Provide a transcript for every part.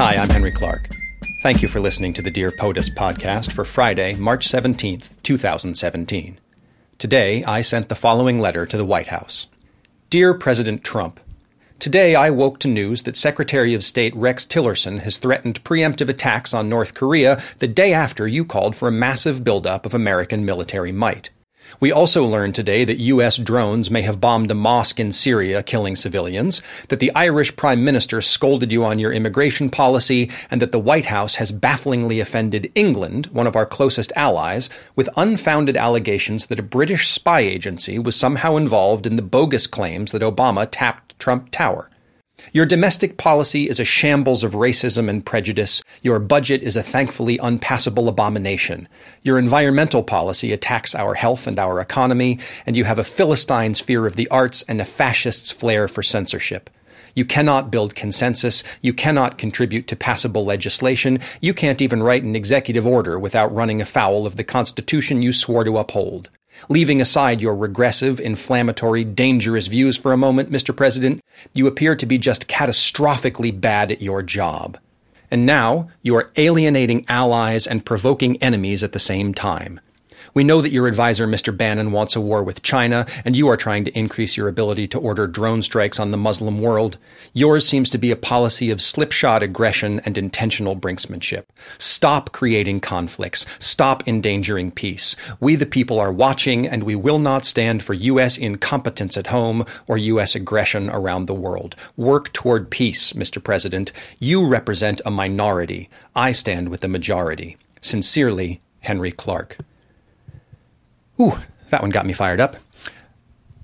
Hi, I'm Henry Clark. Thank you for listening to the Dear POTUS podcast for Friday, March 17th, 2017. Today, I sent the following letter to the White House Dear President Trump, Today, I woke to news that Secretary of State Rex Tillerson has threatened preemptive attacks on North Korea the day after you called for a massive buildup of American military might. We also learned today that U.S. drones may have bombed a mosque in Syria, killing civilians, that the Irish Prime Minister scolded you on your immigration policy, and that the White House has bafflingly offended England, one of our closest allies, with unfounded allegations that a British spy agency was somehow involved in the bogus claims that Obama tapped Trump Tower. Your domestic policy is a shambles of racism and prejudice. Your budget is a thankfully unpassable abomination. Your environmental policy attacks our health and our economy, and you have a Philistine's fear of the arts and a fascist's flair for censorship. You cannot build consensus. You cannot contribute to passable legislation. You can't even write an executive order without running afoul of the Constitution you swore to uphold. Leaving aside your regressive, inflammatory, dangerous views for a moment, Mr. President, you appear to be just catastrophically bad at your job. And now you are alienating allies and provoking enemies at the same time. We know that your advisor, Mr. Bannon, wants a war with China, and you are trying to increase your ability to order drone strikes on the Muslim world. Yours seems to be a policy of slipshod aggression and intentional brinksmanship. Stop creating conflicts. Stop endangering peace. We, the people, are watching, and we will not stand for U.S. incompetence at home or U.S. aggression around the world. Work toward peace, Mr. President. You represent a minority. I stand with the majority. Sincerely, Henry Clark. Ooh, that one got me fired up.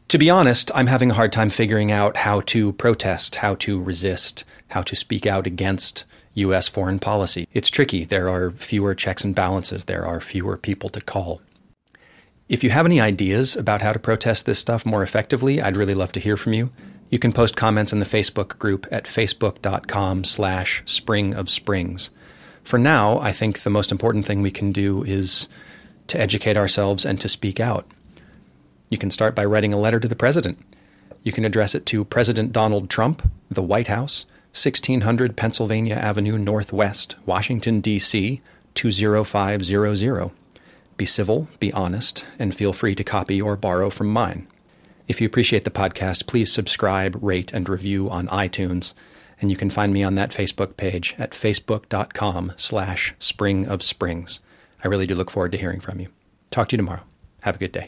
To be honest, I'm having a hard time figuring out how to protest, how to resist, how to speak out against U.S. foreign policy. It's tricky. There are fewer checks and balances, there are fewer people to call. If you have any ideas about how to protest this stuff more effectively, I'd really love to hear from you. You can post comments in the Facebook group at facebook.com slash spring of springs. For now, I think the most important thing we can do is to educate ourselves and to speak out. You can start by writing a letter to the president. You can address it to President Donald Trump, the White House, 1600 Pennsylvania Avenue Northwest, Washington, D.C., 20500. Be civil, be honest, and feel free to copy or borrow from mine. If you appreciate the podcast, please subscribe, rate, and review on iTunes. And you can find me on that Facebook page at facebook.com slash spring of springs. I really do look forward to hearing from you. Talk to you tomorrow. Have a good day.